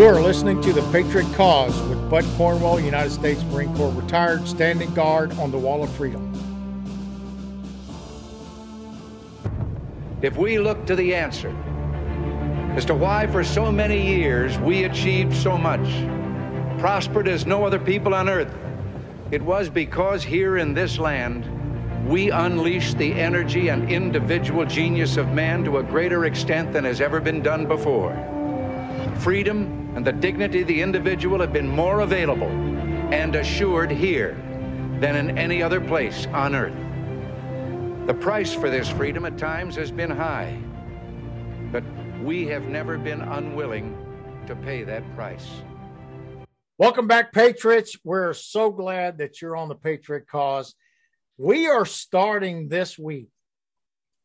You're listening to the Patriot Cause with Bud Cornwell, United States Marine Corps retired, standing guard on the Wall of Freedom. If we look to the answer as to why for so many years we achieved so much, prospered as no other people on earth, it was because here in this land we unleashed the energy and individual genius of man to a greater extent than has ever been done before. Freedom and the dignity of the individual have been more available and assured here than in any other place on earth. The price for this freedom at times has been high, but we have never been unwilling to pay that price. Welcome back, Patriots. We're so glad that you're on the Patriot cause. We are starting this week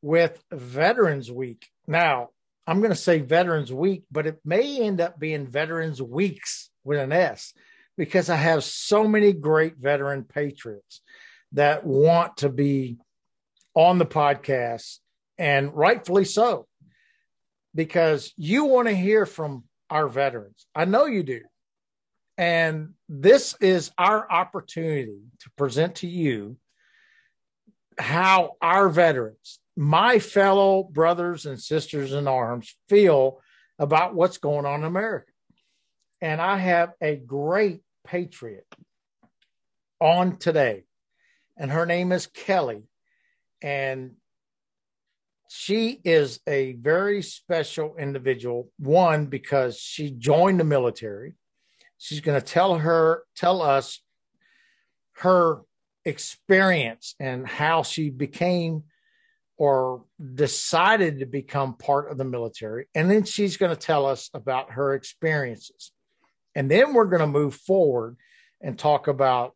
with Veterans Week. Now, I'm going to say Veterans Week, but it may end up being Veterans Weeks with an S because I have so many great veteran patriots that want to be on the podcast, and rightfully so, because you want to hear from our veterans. I know you do. And this is our opportunity to present to you how our veterans, my fellow brothers and sisters in arms feel about what's going on in America. And I have a great patriot on today, and her name is Kelly. And she is a very special individual. One, because she joined the military. She's going to tell her, tell us her experience and how she became or decided to become part of the military. And then she's going to tell us about her experiences. And then we're going to move forward and talk about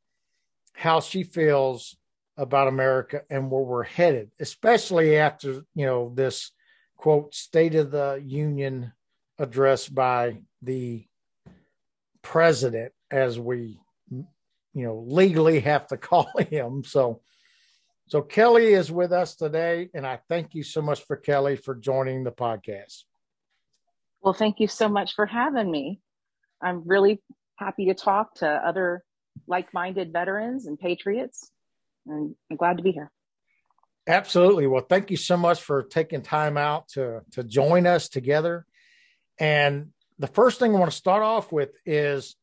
how she feels about America and where we're headed, especially after, you know, this quote, State of the Union address by the president, as we, you know, legally have to call him. So, so Kelly is with us today, and I thank you so much for Kelly for joining the podcast. Well, thank you so much for having me. I'm really happy to talk to other like-minded veterans and patriots, and I'm glad to be here. Absolutely. Well, thank you so much for taking time out to to join us together. And the first thing I want to start off with is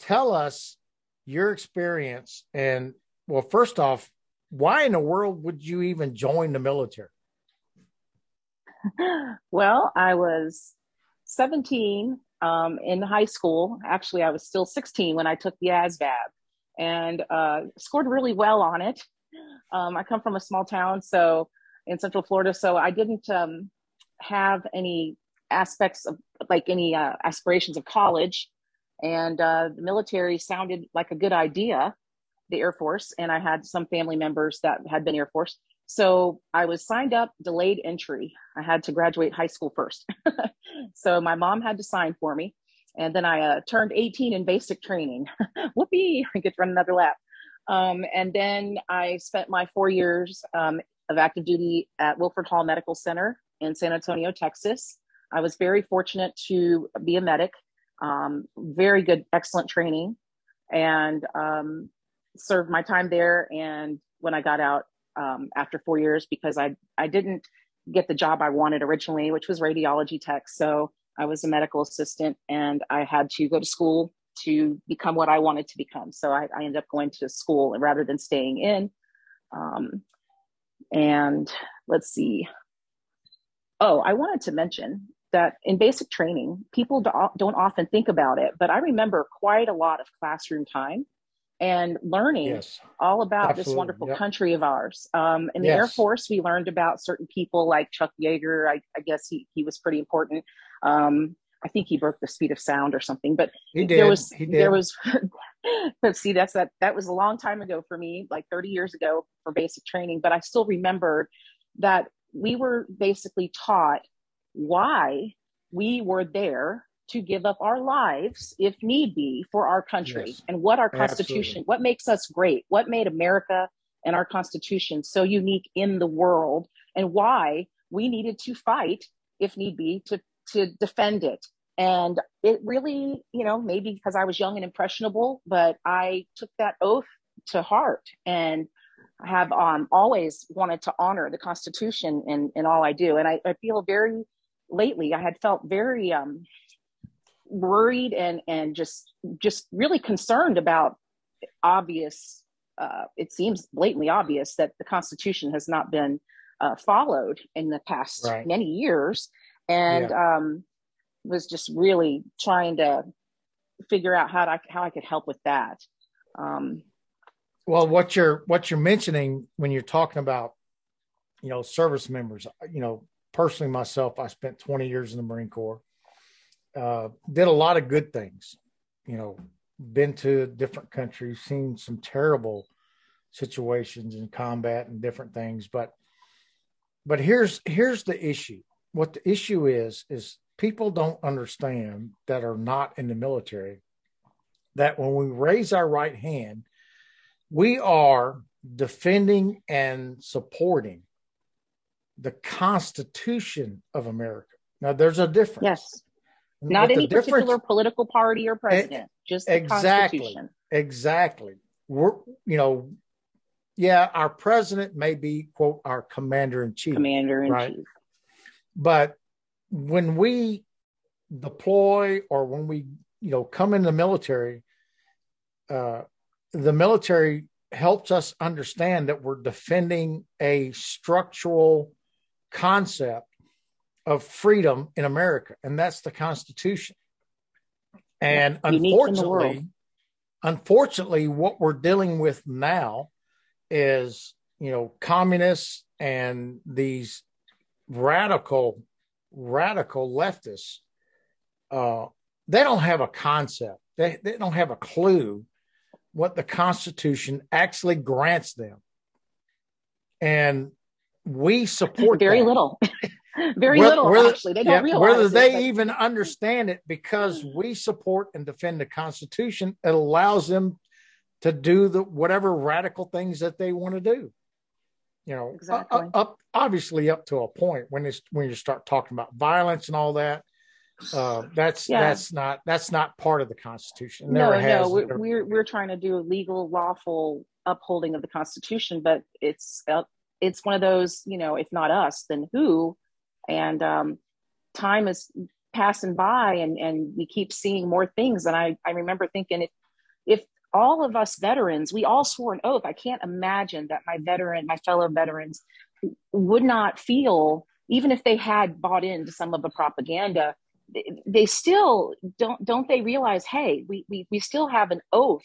tell us your experience and well, first off, why in the world would you even join the military? well, I was 17 um, in high school. Actually, I was still 16 when I took the ASVAB and uh, scored really well on it. Um, I come from a small town, so in Central Florida, so I didn't um, have any aspects of like any uh, aspirations of college, and uh, the military sounded like a good idea the Air Force, and I had some family members that had been Air Force. So I was signed up, delayed entry. I had to graduate high school first. so my mom had to sign for me. And then I uh, turned 18 in basic training. Whoopee, I get to run another lap. Um, and then I spent my four years um, of active duty at Wilford Hall Medical Center in San Antonio, Texas. I was very fortunate to be a medic, um, very good, excellent training. And um, served my time there. And when I got out um, after four years, because I I didn't get the job I wanted originally, which was radiology tech. So I was a medical assistant, and I had to go to school to become what I wanted to become. So I, I ended up going to school rather than staying in. Um, and let's see. Oh, I wanted to mention that in basic training, people don't often think about it, but I remember quite a lot of classroom time and learning yes, all about absolutely. this wonderful yep. country of ours. Um, in the yes. Air Force, we learned about certain people like Chuck Yeager. I, I guess he, he was pretty important. Um, I think he broke the speed of sound or something, but there was, there was, but see, that's that, that was a long time ago for me, like 30 years ago for basic training, but I still remembered that we were basically taught why we were there to give up our lives if need be for our country yes. and what our constitution Absolutely. what makes us great what made america and our constitution so unique in the world and why we needed to fight if need be to to defend it And it really, you know, maybe because I was young and impressionable, but I took that oath to heart and have um, always wanted to honor the Constitution in, in all I do. And I, I feel very lately, I had felt very um, worried and, and just, just really concerned about obvious, uh, it seems blatantly obvious that the Constitution has not been uh, followed in the past right. many years. And yeah. um, was just really trying to figure out how to, how I could help with that. Um, well, what you're what you're mentioning when you're talking about, you know, service members, you know, personally myself, I spent 20 years in the Marine Corps. Uh, did a lot of good things, you know, been to different countries, seen some terrible situations in combat and different things, but but here's here's the issue. What the issue is is people don't understand that are not in the military that when we raise our right hand, we are defending and supporting the Constitution of America. Now, there's a difference. Yes. Not any particular political party or president, just exactly, Constitution. Exactly. We're, you know, yeah, our president may be, quote, our commander in chief. Commander in right? chief. But when we deploy or when we, you know, come in the military, uh, the military helps us understand that we're defending a structural concept of freedom in America, and that's the Constitution. And unfortunately, unfortunately, what we're dealing with now is, you know, communists and these radical, radical leftists. Uh, they don't have a concept. They, they don't have a clue what the Constitution actually grants them. And we support very that. little. very whether, little, whether, actually. They don't yeah, realize whether it, they but... even understand it because we support and defend the Constitution, it allows them to do the whatever radical things that they want to do. You know, exactly. up, up obviously up to a point when it's when you start talking about violence and all that uh, that's yeah. that's not that's not part of the Constitution. no, no, we're, we're, we're trying to do a legal, lawful upholding of the Constitution, but it's uh, it's one of those, you know, if not us, then who? And um, time is passing by, and and we keep seeing more things. And I I remember thinking if if all of us veterans, we all swore an oath. I can't imagine that my veteran, my fellow veterans, would not feel even if they had bought into some of the propaganda they still don't don't they realize hey we, we we still have an oath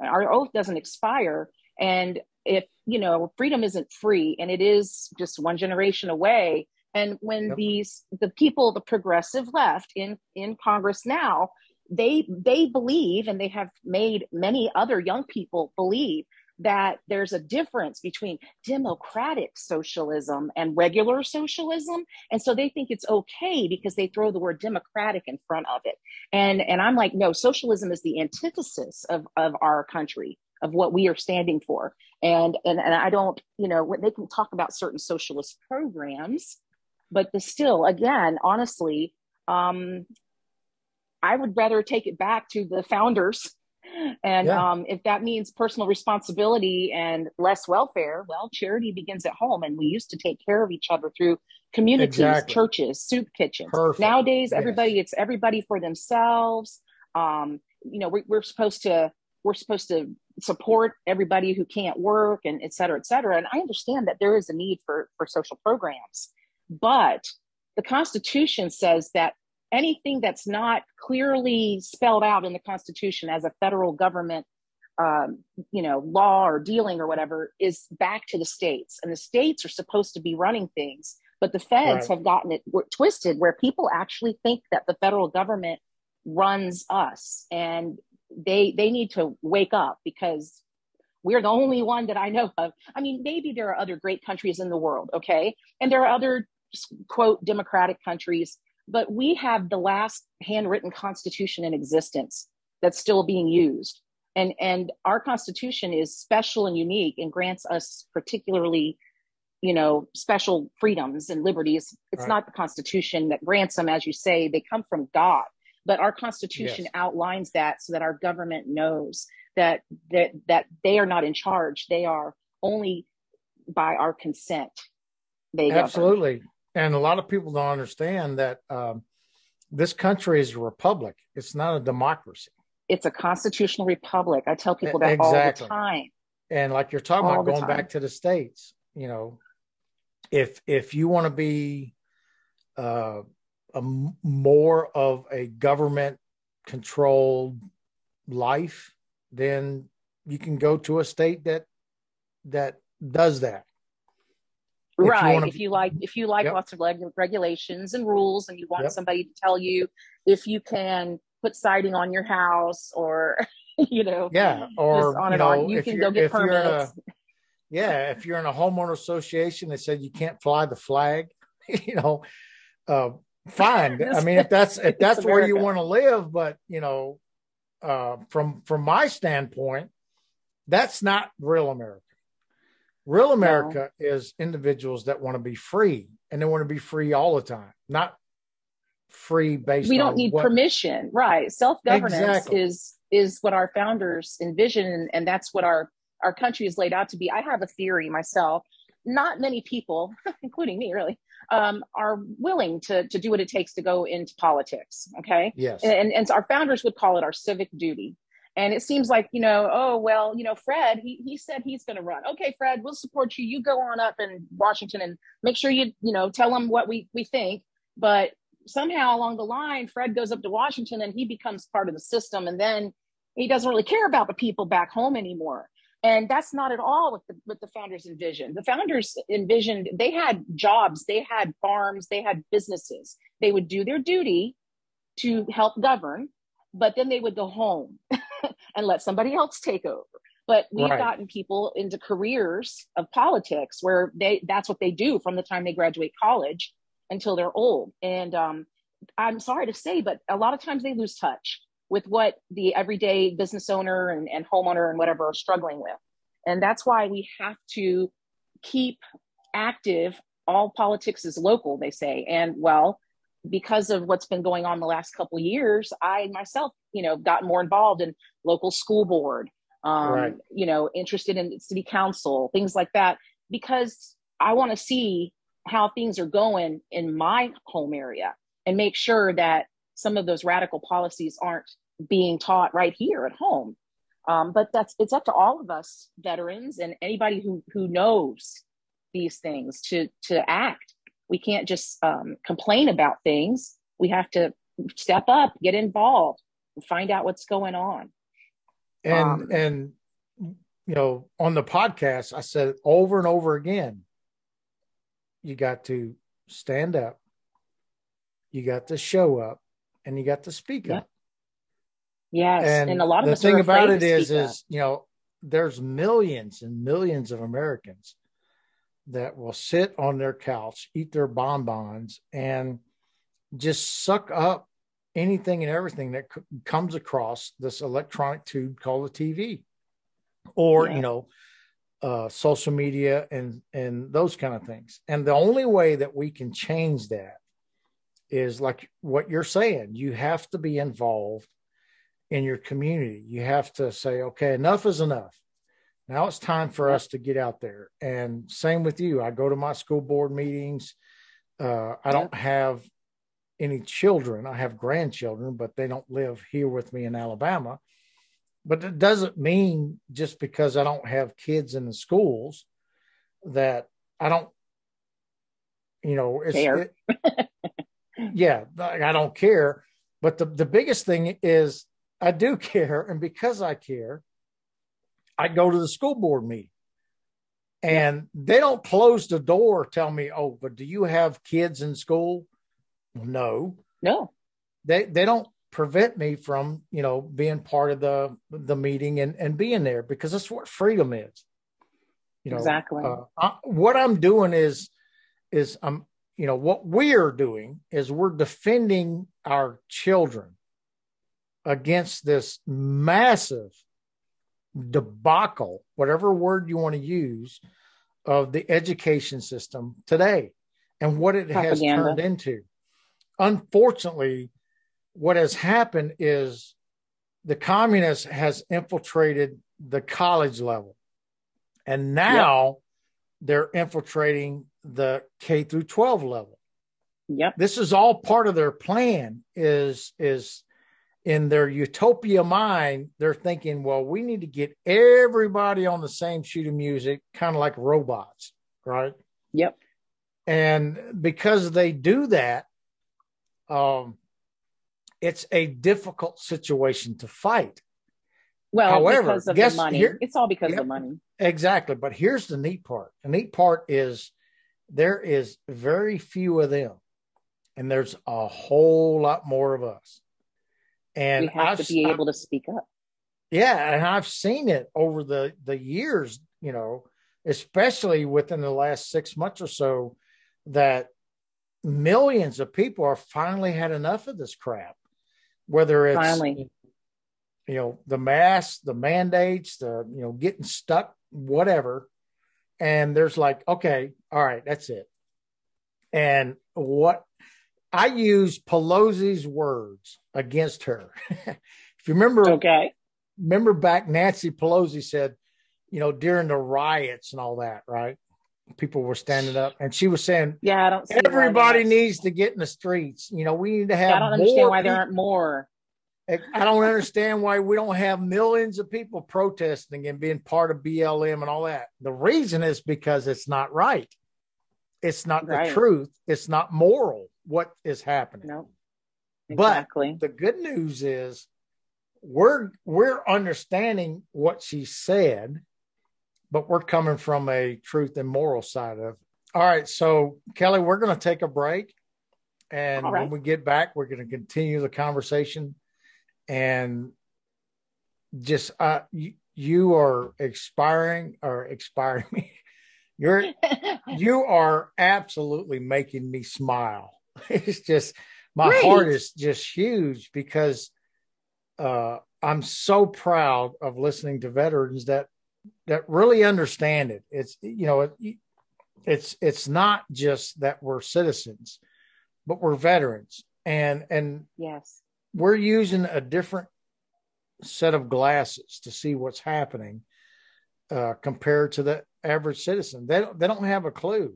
our oath doesn't expire and if you know freedom isn't free and it is just one generation away and when yep. these the people the progressive left in in congress now they they believe and they have made many other young people believe that there's a difference between democratic socialism and regular socialism. And so they think it's okay because they throw the word democratic in front of it. And and i'm like no socialism is the antithesis of of our country of what we are standing for. And and, and i don't you know when they can talk about certain socialist programs but the still again honestly um i would rather take it back to the founders and yeah. um, if that means personal responsibility and less welfare, well, charity begins at home. And we used to take care of each other through communities, exactly. churches, soup kitchens. Perfect. Nowadays, yes. everybody, it's everybody for themselves. Um, you know, we, we're supposed to, we're supposed to support everybody who can't work and et cetera, et cetera. And I understand that there is a need for, for social programs, but the Constitution says that anything that's not clearly spelled out in the Constitution as a federal government, um, you know, law or dealing or whatever is back to the states, and the states are supposed to be running things, but the feds right. have gotten it twisted where people actually think that the federal government runs us, and they they need to wake up because we're the only one that I know of. I mean, maybe there are other great countries in the world, okay, and there are other quote democratic countries but we have the last handwritten constitution in existence that's still being used and and our constitution is special and unique and grants us particularly you know special freedoms and liberties it's right. not the constitution that grants them as you say they come from god but our constitution yes. outlines that so that our government knows that that that they are not in charge they are only by our consent they absolutely govern. And a lot of people don't understand that um, this country is a republic it's not a democracy it's a constitutional republic i tell people that exactly. all the time and like you're talking all about going time. back to the states you know if if you want to be uh, a more of a government controlled life, then you can go to a state that that does that. Right. If you, if you like, if you like yep. lots of regulations and rules, and you want yep. somebody to tell you if you can put siding on your house, or you know, yeah, or on and know, on, you can go get permits. A, yeah, if you're in a homeowner association that said you can't fly the flag, you know, uh, fine. I mean, if that's if that's where you want to live, but you know, uh, from from my standpoint, that's not real America. Real America no. is individuals that want to be free and they want to be free all the time, not free based. We don't need what... permission, right? Self governance exactly. is is what our founders envisioned, and that's what our our country is laid out to be. I have a theory myself. Not many people, including me, really, um, are willing to, to do what it takes to go into politics. Okay. Yes. And, and our founders would call it our civic duty. And it seems like, you know, oh, well, you know, Fred, he, he said he's going to run. Okay, Fred, we'll support you. You go on up in Washington and make sure you, you know, tell them what we, we think. But somehow along the line, Fred goes up to Washington and he becomes part of the system. And then he doesn't really care about the people back home anymore and that's not at all what the, what the founders envisioned the founders envisioned they had jobs they had farms they had businesses they would do their duty to help govern but then they would go home and let somebody else take over but we've right. gotten people into careers of politics where they that's what they do from the time they graduate college until they're old and um, i'm sorry to say but a lot of times they lose touch with what the everyday business owner and, and homeowner and whatever are struggling with. And that's why we have to keep active. All politics is local, they say. And well, because of what's been going on the last couple years, I myself, you know, got more involved in local school board, um, right. you know, interested in city council, things like that, because I want to see how things are going in my home area and make sure that some of those radical policies aren't being taught right here at home. Um, but that's it's up to all of us veterans and anybody who who knows these things to to act. We can't just um, complain about things. We have to step up, get involved, and find out what's going on. And um, and you know, on the podcast, I said over and over again, you got to stand up, you got to show up, and you got to speak up. Yes, and, and a lot of the thing about it is, is you know, there's millions and millions of Americans that will sit on their couch, eat their bonbons, and just suck up anything and everything that c- comes across this electronic tube called a TV, or yeah. you know, uh, social media and and those kind of things. And the only way that we can change that is like what you're saying. You have to be involved in your community. You have to say, okay, enough is enough. Now it's time for us to get out there. And same with you. I go to my school board meetings. Uh, I don't have any children. I have grandchildren, but they don't live here with me in Alabama. But it doesn't mean just because I don't have kids in the schools that I don't, you know, it's, care. It, yeah, I don't care. But the, the biggest thing is I do care. And because I care, I go to the school board meeting. And they don't close the door, tell me, oh, but do you have kids in school? No. No. They they don't prevent me from, you know, being part of the the meeting and, and being there because that's what freedom is. You know, exactly. Uh, I, what I'm doing is is I'm you know what we're doing is we're defending our children against this massive debacle, whatever word you want to use, of the education system today and what it Propaganda. has turned into. Unfortunately, what has happened is the communist has infiltrated the college level and now yep. they're infiltrating the K through 12 level. Yep. This is all part of their plan is is in their utopia mind, they're thinking, well, we need to get everybody on the same sheet of music, kind of like robots, right? Yep. And because they do that, um, it's a difficult situation to fight. Well, However, because of guess, the money. Here, it's all because yep, of the money. Exactly. But here's the neat part. The neat part is there is very few of them, and there's a whole lot more of us. And we have I've, to be able to speak up. Yeah, and I've seen it over the the years, you know, especially within the last six months or so, that millions of people are finally had enough of this crap. Whether it's finally you know the masks the mandates the you know getting stuck whatever and there's like okay all right that's it and what i use pelosi's words against her if you remember okay remember back nancy pelosi said you know during the riots and all that right people were standing up and she was saying yeah i don't everybody needs to get in the streets you know we need to have yeah, i don't understand why there aren't more I don't understand why we don't have millions of people protesting and being part of BLM and all that. The reason is because it's not right. It's not right. the truth. It's not moral what is happening. No. Exactly. But the good news is we're we're understanding what she said, but we're coming from a truth and moral side of. It. All right, so Kelly, we're going to take a break, and right. when we get back, we're going to continue the conversation and just uh you, you are expiring or expiring me you're you are absolutely making me smile it's just my Great. heart is just huge because uh i'm so proud of listening to veterans that that really understand it it's you know it, it's it's not just that we're citizens but we're veterans and and yes we're using a different set of glasses to see what's happening uh, compared to the average citizen. They don't, they don't have a clue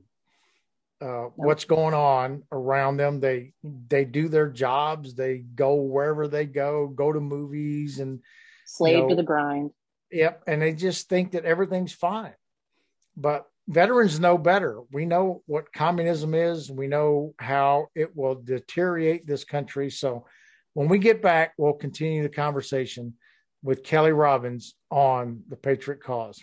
uh, what's going on around them. They they do their jobs. They go wherever they go, go to movies and slave you know, to the grind. Yep, and they just think that everything's fine. But veterans know better. We know what communism is. We know how it will deteriorate this country. So when we get back, we'll continue the conversation with Kelly Robbins on the Patriot Cause.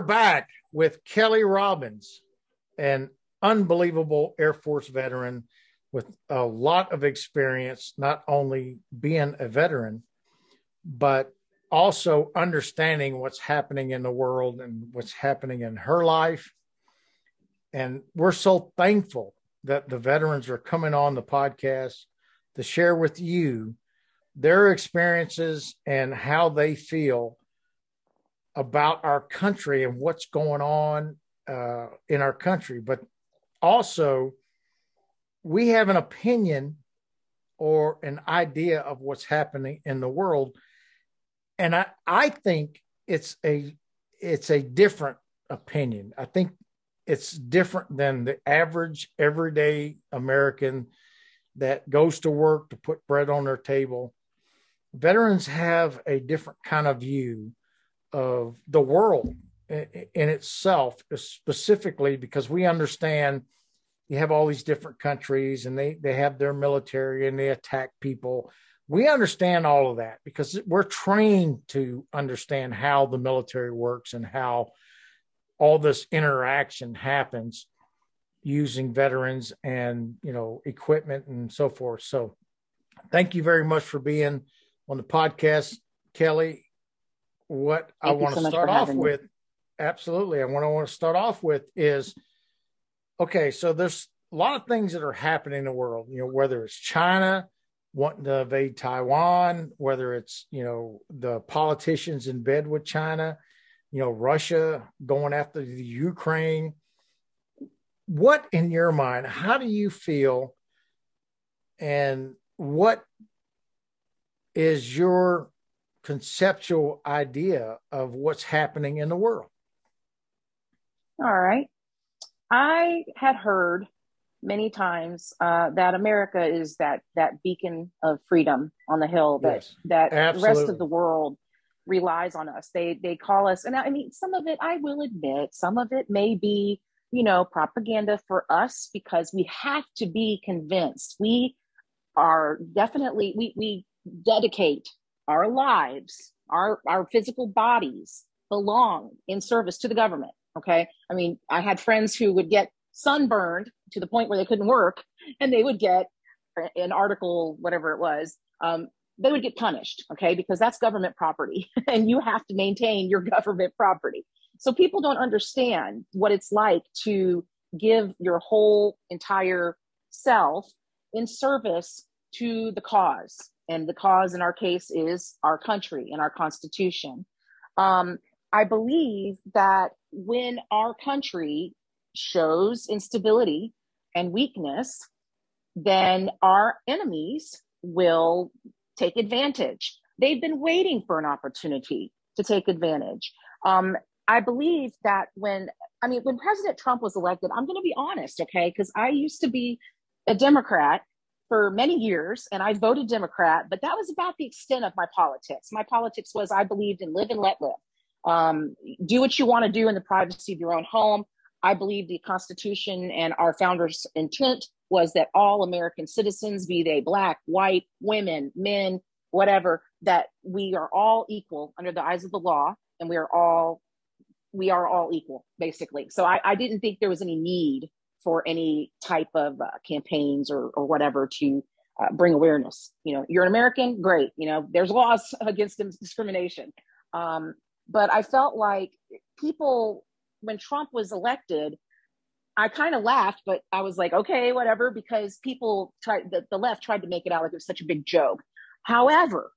Are back with Kelly Robbins, an unbelievable Air Force veteran with a lot of experience, not only being a veteran, but also understanding what's happening in the world and what's happening in her life. And we're so thankful that the veterans are coming on the podcast to share with you their experiences and how they feel about our country and what's going on uh, in our country, but also we have an opinion or an idea of what's happening in the world, and I I think it's a it's a different opinion. I think it's different than the average everyday American that goes to work to put bread on their table. Veterans have a different kind of view of the world in itself, specifically because we understand you have all these different countries and they, they have their military and they attack people. We understand all of that because we're trained to understand how the military works and how all this interaction happens. using veterans and you know equipment and so forth. So, thank you very much for being on the podcast, Kelly. What thank I want to so start off with, absolutely, And what I want to start off with is okay. So there's a lot of things that are happening in the world. You know, whether it's China wanting to invade Taiwan, whether it's you know the politicians in bed with China, you know Russia going after the Ukraine. What in your mind? How do you feel? And what is your conceptual idea of what's happening in the world? All right. I had heard many times uh, that America is that that beacon of freedom on the hill that yes, that absolutely. the rest of the world relies on us. They they call us, and I mean some of it. I will admit some of it may be you know propaganda for us because we have to be convinced. We are definitely we we dedicate our lives, our our physical bodies belong in service to the government. Okay, I mean I had friends who would get sunburned to the point where they couldn't work and they would get an article whatever it was um, they would get punished okay? Because that's government property and you have to maintain your government property. So people don't understand what it's like to give your whole entire self in service to the cause and the cause in our case is our country and our constitution um, i believe that when our country shows instability and weakness, then our enemies will take advantage. They've been waiting for an opportunity to take advantage. Um, I believe that when, I mean, when President Trump was elected, I'm going to be honest, okay, because I used to be a Democrat for many years and I voted Democrat, but that was about the extent of my politics. My politics was I believed in live and let live. Um, do what you want to do in the privacy of your own home. I believe the Constitution and our founders' intent was that all American citizens, be they black, white, women, men, whatever, that we are all equal under the eyes of the law, and we are all we are all equal, basically. So I, I didn't think there was any need for any type of uh, campaigns or or whatever to uh, bring awareness. You know, you're an American, great. You know, there's laws against discrimination. Um, but I felt like people when Trump was elected, I kind of laughed, but I was like, okay, whatever, because people tried, the, the left tried to make it out like it was such a big joke. However,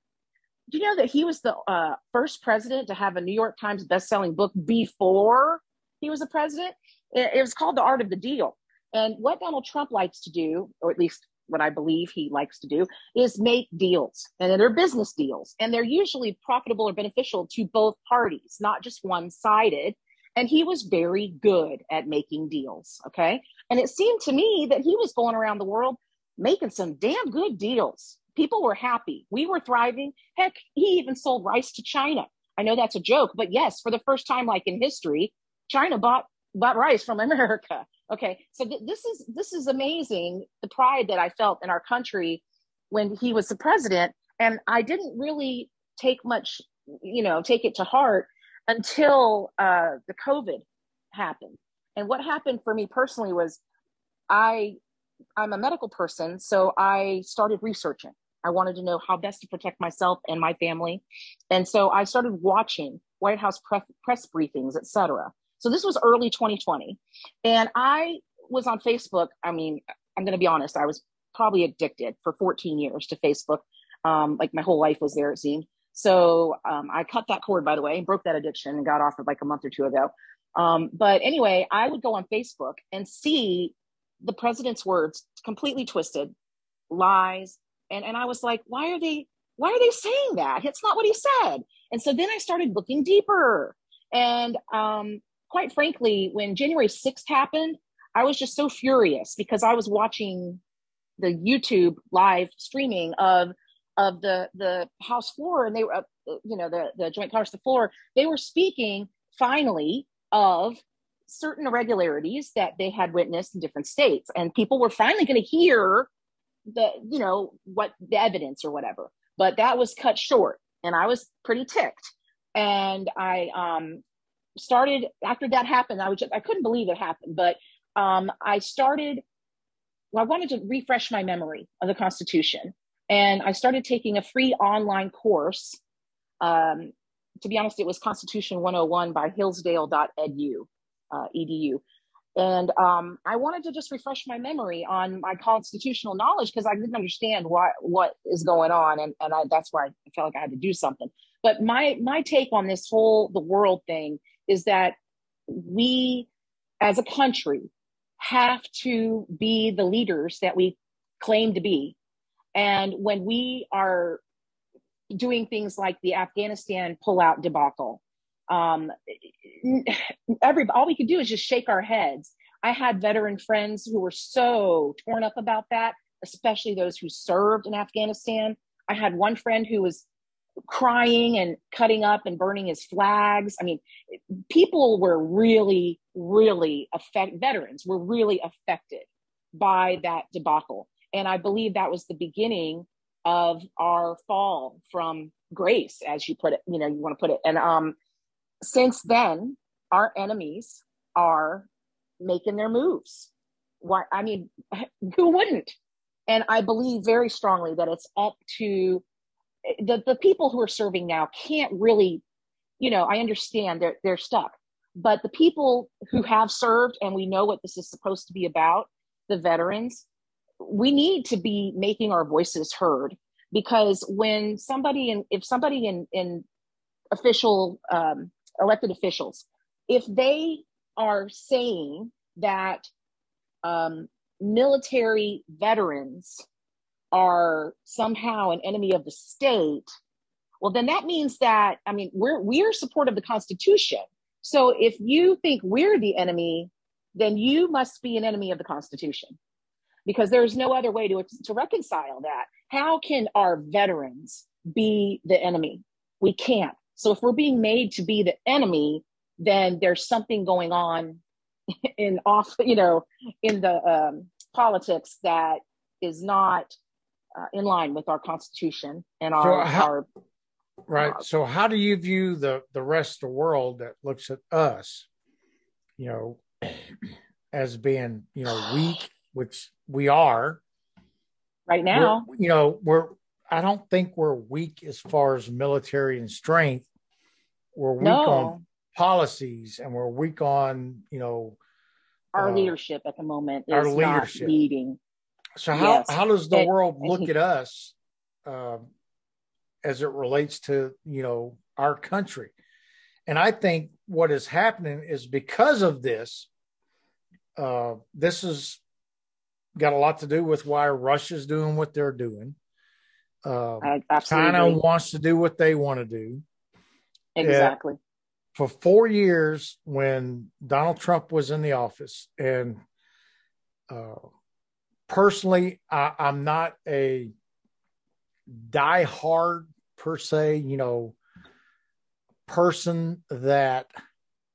do you know that he was the uh, first president to have a New York Times bestselling book before he was a president? It, was called The Art of the Deal. And what Donald Trump likes to do, or at least what I believe he likes to do, is make deals. And they're business deals. And they're usually profitable or beneficial to both parties, not just one sided. And he was very good at making deals. Okay. And it seemed to me that he was going around the world making some damn good deals. People were happy. We were thriving. Heck, he even sold rice to China. I know that's a joke, but yes, for the first time, like in history, China bought bought rice from America. Okay, so th- this is this is amazing. The pride that I felt in our country when he was the president, and I didn't really take much, you know, take it to heart until uh, the COVID happened. And what happened for me personally was I I'm a medical person, so I started researching. I wanted to know how best to protect myself and my family, and so I started watching White House press, press briefings, etc. So this was early 2020, and I was on Facebook. I mean, I'm going to be honest, I was probably addicted for 14 years to Facebook. Um, like my whole life was there, it seemed. So um, I cut that cord, by the way, and broke that addiction and got off it like a month or two ago. Um, but anyway, I would go on Facebook and see the president's words completely twisted, lies, and and I was like, why are they why are they saying that? It's not what he said. And so then I started looking deeper. And um, quite frankly, when January 6th happened, I was just so furious because I was watching the YouTube live streaming of of the the House floor, and they were, uh, you know, the the Joint Congress the floor. They were speaking finally of certain irregularities that they had witnessed in different states, and people were finally going to hear the, you know, what the evidence or whatever. But that was cut short, and I was pretty ticked. And I um, started after that happened. I was just, I couldn't believe it happened, but um, I started, well, I wanted to refresh my memory of the Constitution. And I started taking a free online course. Um, to be honest, it was Constitution 101 by hillsdale.edu, uh, edu. And um, I wanted to just refresh my memory on my constitutional knowledge because I didn't understand what what is going on, and and I, that's why I felt like I had to do something. But my my take on this whole the world thing is that we, as a country, have to be the leaders that we claim to be, and when we are doing things like the Afghanistan pullout debacle, um, every all we could do is just shake our heads. I had veteran friends who were so torn up about that, especially those who served in Afghanistan. I had one friend who was crying and cutting up and burning his flags. I mean, people were really, really affect veterans were really affected by that debacle. And I believe that was the beginning of our fall from grace, as you put it, you know, you want to put it. And um, since then, our enemies are making their moves. Why? I mean, who wouldn't? And I believe very strongly that it's up to the, the people who are serving now can't really, you know, I understand they're they're stuck. But the people who have served and we know what this is supposed to be about, the veterans, we need to be making our voices heard because when somebody in if somebody in in official um, elected officials if they are saying that um, military veterans are somehow an enemy of the state well then that means that i mean we're we're support of the constitution so if you think we're the enemy then you must be an enemy of the constitution because there's no other way to, to reconcile that. How can our veterans be the enemy? We can't. So if we're being made to be the enemy, then there's something going on in off, you know, in the um, politics that is not uh, in line with our constitution and our, so how, our right. Uh, so how do you view the the rest of the world that looks at us, you know, as being you know weak which we are right now. you know, we're I don't think we're weak as far as military and strength. We're weak no. on policies and we're weak on, you know, our uh, leadership at the moment is our leadership. not leading. So how yes. how does the it, world look at us uh, as it relates to you know our country? And I think what is happening is because of this. Uh, this has got a lot to do with why Russia's doing what they're doing. Uh, China wants to do what they want to do. Exactly. for four years, when Donald Trump was in the office, and uh, personally, I, I'm not a die-hard per se, you know, person that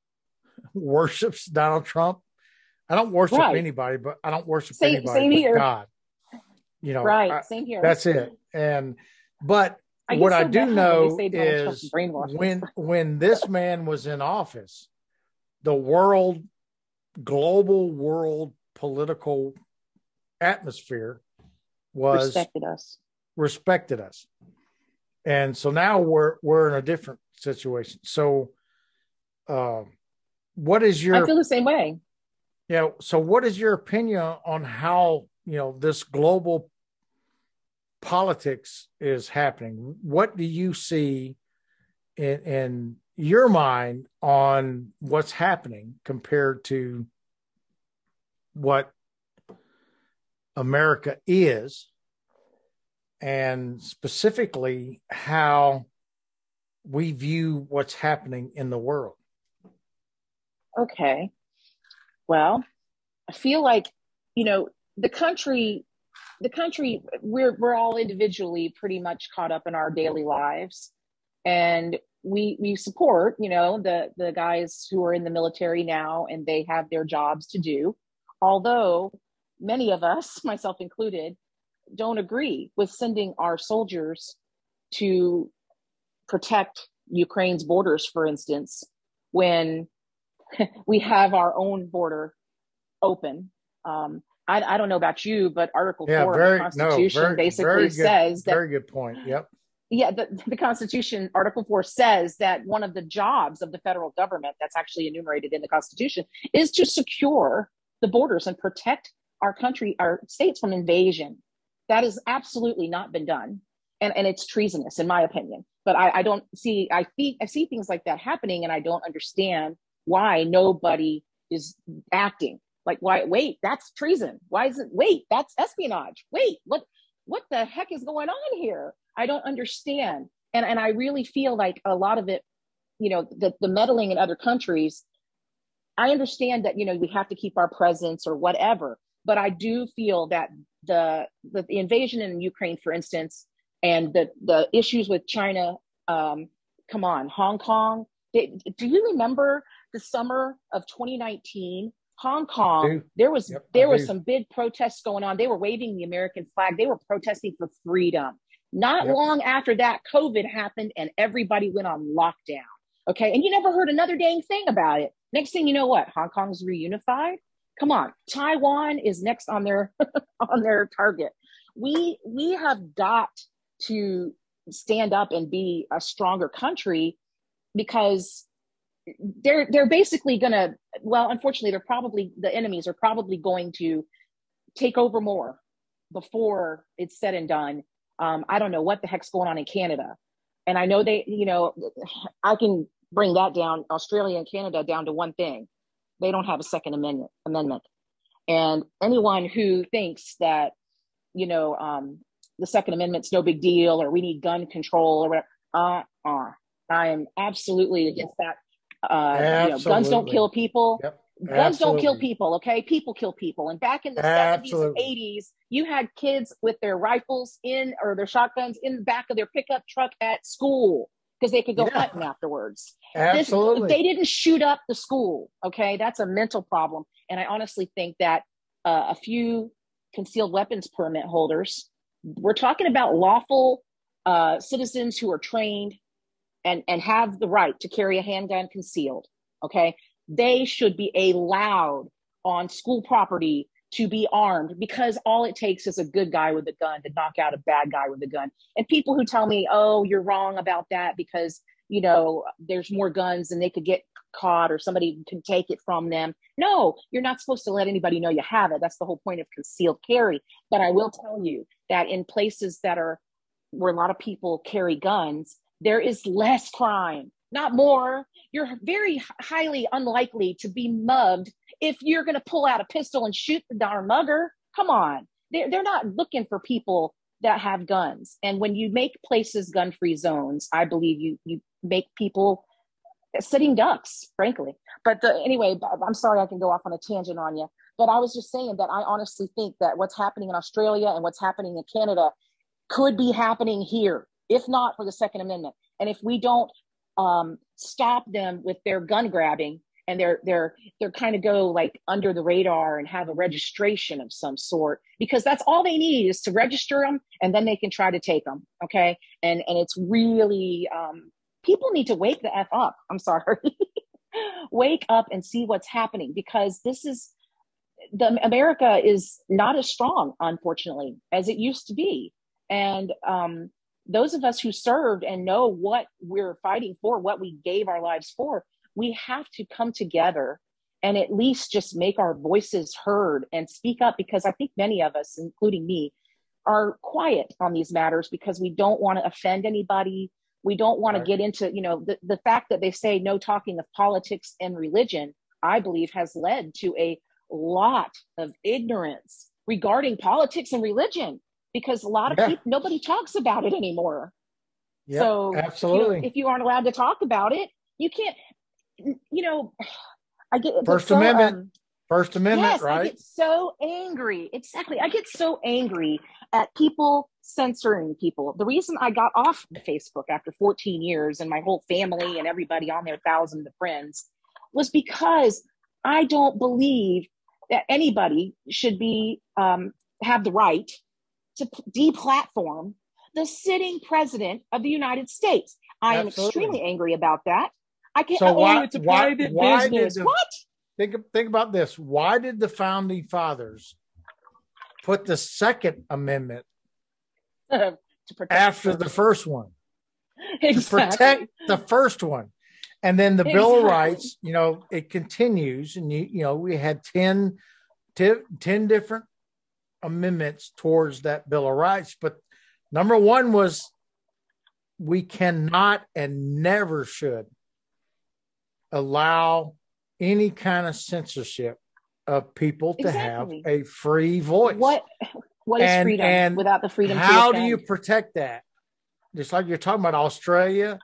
worships Donald Trump. I don't worship right. anybody, but I don't worship same, anybody same here. God. You know, right? I, same here. That's it. And but I what I do know is when when this man was in office, the world, global world political atmosphere was respected us. Respected us, and so now we're we're in a different situation. So, uh, what is your? I feel the same way. Yeah. So, what is your opinion on how you know this global politics is happening? What do you see in, in your mind on what's happening compared to what America is, and specifically how we view what's happening in the world? Okay. Well, I feel like, you know, the country, the country, we're we're all individually pretty much caught up in our daily lives. And we we support, you know, the the guys who are in the military now and they have their jobs to do. Although many of us, myself included, don't agree with sending our soldiers to protect Ukraine's borders, for instance, when we have our own border open. Um, I, I, don't know about you, but Article yeah, Four very, of the Constitution no, very, basically very good, says that. Very good point. Yep. Yeah, the, the Constitution, Article Four says that one of the jobs of the federal government, that's actually enumerated in the Constitution, is to secure the borders and protect our country, our states from invasion. That has absolutely not been done, and and it's treasonous, in my opinion. But I, I don't see, I see, I see things like that happening, and I don't understand why nobody is acting like, why? Wait, that's treason. Why is it? Wait, that's espionage. Wait, what? What the heck is going on here? I don't understand. And and I really feel like a lot of it, you know, the the meddling in other countries. I understand that you know we have to keep our presence or whatever, but I do feel that the the, the invasion in Ukraine, for instance, and the the issues with China. Um, come on, Hong Kong. They, do you remember the summer of 2019 Hong Kong, there was yep, there was some big protests going on. They were waving the American flag. They were protesting for freedom. Not yep. long after that, COVID happened and everybody went on lockdown. Okay, and you never heard another dang thing about it. Next thing you know, what Hong Kong's reunified. Come on, Taiwan is next on their on their target. We we have got to stand up and be a stronger country because they're they're basically going to well unfortunately they're probably the enemies are probably going to take over more before it's said and done. Um, i don't know what the heck's going on in canada. And i know they you know i can bring that down australia and canada down to one thing they don't have a second amendment amendment and anyone who thinks that you know um, the second amendment's no big deal or we need gun control or whatever uh, uh, i am absolutely against that uh, you know, guns don't kill people. Yep. Guns Absolutely. don't kill people, okay? People kill people. And back in the Absolutely. 70s and 80s, you had kids with their rifles in or their shotguns in the back of their pickup truck at school because they could go yeah. hunting afterwards. Absolutely. This, they didn't shoot up the school, okay? That's a mental problem. And I honestly think that uh, a few concealed weapons permit holders, we're talking about lawful uh, citizens who are trained and, and have the right to carry a handgun concealed, okay, they should be allowed on school property to be armed because all it takes is a good guy with a gun to knock out a bad guy with a gun. And people who tell me, oh, you're wrong about that because, you know, there's more guns and they could get caught or somebody can take it from them. No, you're not supposed to let anybody know you have it. That's the whole point of concealed carry. But I will tell you that in places that are where a lot of people carry guns, there is less crime, not more. You're very highly unlikely to be mugged if you're going to pull out a pistol and shoot the darn mugger. Come on. They're, they're not looking for people that have guns. And when you make places gun free zones, I believe you, you make people sitting ducks, frankly. But the, anyway, I'm sorry I can go off on a tangent on you. But I was just saying that I honestly think that what's happening in Australia and what's happening in Canada could be happening here if not for the Second Amendment. And if we don't um, stop them with their gun grabbing and they're they're they're kind of go like under the radar and have a registration of some sort because that's all they need is to register them and then they can try to take them okay? And and it's really um, people need to wake the f up. I'm sorry. Wake up and see what's happening because this is the america is not as strong unfortunately as it used to be. And um, those of us who served and know what we're fighting for, what we gave our lives for, we have to come together and at least just make our voices heard and speak up because I think many of us, including me, are quiet on these matters because we don't want to offend anybody. We don't want right. to get into, you know, the, the fact that they say no talking of politics and religion, I believe has led to a lot of ignorance regarding politics and religion because a lot of yeah. people nobody talks about it anymore. Yeah, so absolutely. You know, if you aren't allowed to talk about it, you can't. You know, I get First so, Amendment. Um, First Amendment, yes, right? I get so angry. Exactly. I get so angry at people censoring people. The reason I got off Facebook after 14 years and my whole family and everybody on there, thousands of friends, was because I don't believe that anybody should be um, have the right to deplatform the sitting president of the United States. I Absolutely. am extremely angry about that. I can't. So why, oh, it's a why, private why business. The, what? think think about this. Why did the founding fathers put the Second Amendment after the first one? Exactly. To protect the first one. And then the exactly. Bill of Rights, you know, it continues. And, you, you know, we had 10, 10, 10 different amendments towards that Bill of Rights. But number one was we cannot and never should allow any kind of censorship of people to exactly. have a free voice. What what is and, freedom and without the freedom? How do you protect that? Just like you're talking about Australia.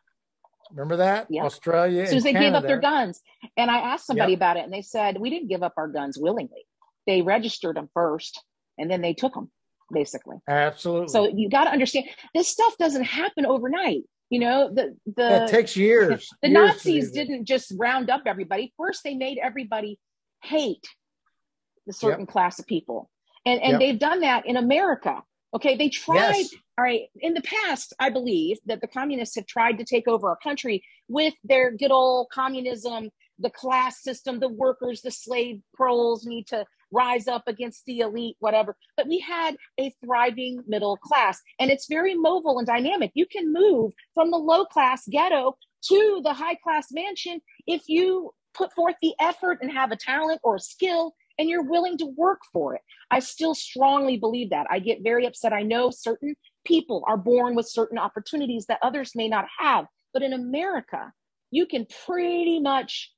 Remember that? Yeah. Australia. As soon as they Canada. gave up their guns. And I asked somebody yep. about it and they said, we didn't give up our guns willingly. They registered them first and then they took them, basically. Absolutely. So you got to understand this stuff doesn't happen overnight. You know, the the it takes years. The years Nazis didn't just round up everybody. First, they made everybody hate the certain yep. class of people. And and yep. they've done that in America. Okay, they tried. Yes. All right, in the past, I believe that the communists have tried to take over our country with their good old communism, the class system, the workers, the slave proles need to rise up against the elite, whatever. But we had a thriving middle class, and it's very mobile and dynamic. You can move from the low class ghetto to the high class mansion if you put forth the effort and have a talent or a skill and you're willing to work for it. I still strongly believe that. I get very upset. I know certain people are born with certain opportunities that others may not have. But in America, you can pretty much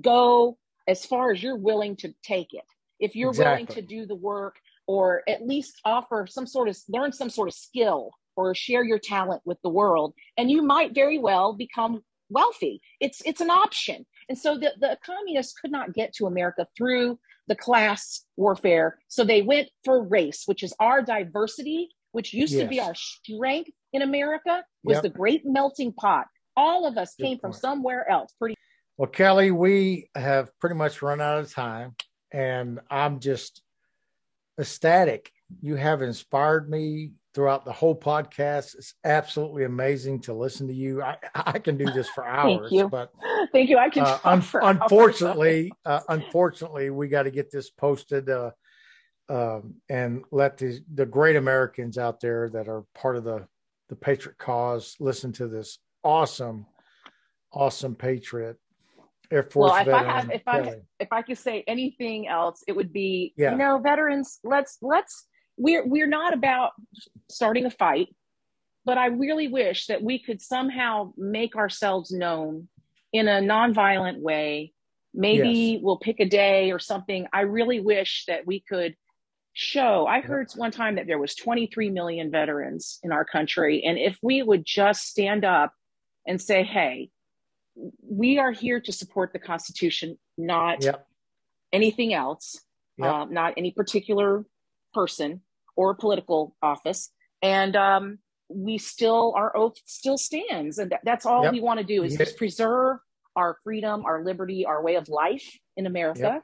go as far as you're willing to take it. If you're exactly. willing to do the work or at least offer some sort of learn some sort of skill or share your talent with the world, and you might very well become wealthy. It's it's an option. And so the, the communists could not get to America through the class warfare. So they went for race, which is our diversity, which used yes. to be our strength in America, was yep. the great melting pot. All of us Good came point. from somewhere else. Pretty well, Kelly, we have pretty much run out of time, and I'm just ecstatic. You have inspired me throughout the whole podcast. It's absolutely amazing to listen to you. I, I can do this for hours, Thank you. but thank you. I can. Uh, un- unfortunately, uh, unfortunately, we got to get this posted uh, um, and let the the great Americans out there that are part of the the Patriot cause listen to this awesome, awesome Patriot Air Force. Well, if I have, if I if I could say anything else, it would be yeah. you know veterans. Let's let's we're we're not about starting a fight, but I really wish that we could somehow make ourselves known in a nonviolent way. Maybe yes. we'll pick a day or something. I really wish that we could show. I heard one time that there was 23 million veterans in our country, and if we would just stand up and say, "Hey, we are here to support the Constitution, not yep. anything else, yep. uh, not any particular person or political office. And um, we still, our oath still stands. And that, that's all yep. we want to do is just preserve our freedom, our liberty, our way of life in America.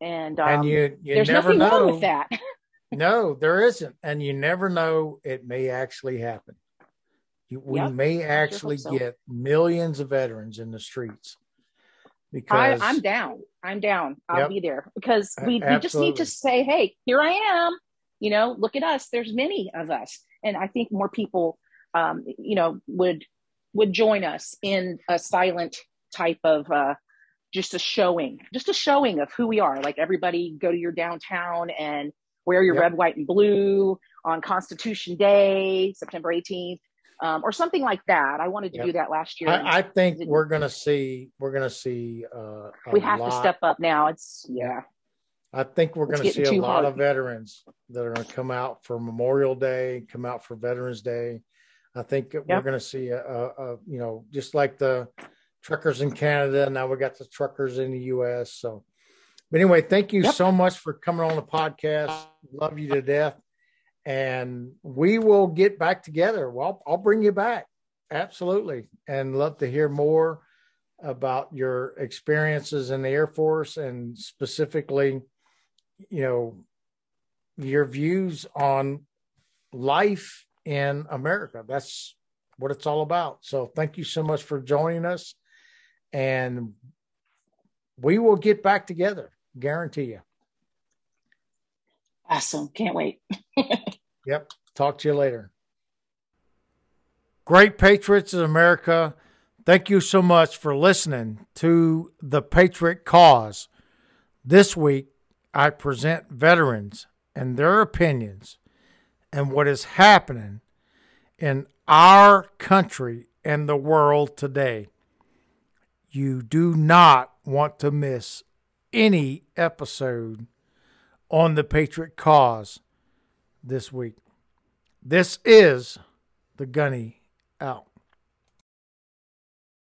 And, um, and you, you there's nothing know. wrong with that. no, there isn't. And you never know it may actually happen. We yep, may actually sure so. get millions of veterans in the streets because I, am down. I'm down. I'll yep. be there because we, we just need to say, hey, here I am. You know, look at us. There's many of us, and I think more people, um, you know, would would join us in a silent type of uh, just a showing, just a showing of who we are. Like everybody, go to your downtown and wear your yep. red, white, and blue on Constitution Day, September 18th um, or something like that. I wanted to yep. do that last year. I, I think we're going to see we're going to see. Uh, we have lot. to step up now. It's yeah. I think we're going to see a lot hard. of veterans that are going to come out for Memorial Day, come out for Veterans Day. I think yep. we're going to see a, a, a, you know just like the truckers in Canada. Now we got the truckers in the U.S. So, but anyway, thank you yep. so much for coming on the podcast. Love you to death and we will get back together. Well, I'll bring you back. Absolutely. And love to hear more about your experiences in the Air Force and specifically, you know, your views on life in America. That's what it's all about. So thank you so much for joining us. And we will get back together. Guarantee you. Awesome. Can't wait. yep. Talk to you later. Great Patriots of America. Thank you so much for listening to the Patriot Cause. This week, I present veterans and their opinions and what is happening in our country and the world today. You do not want to miss any episode on the Patriot Cause this week. This is the Gunny out.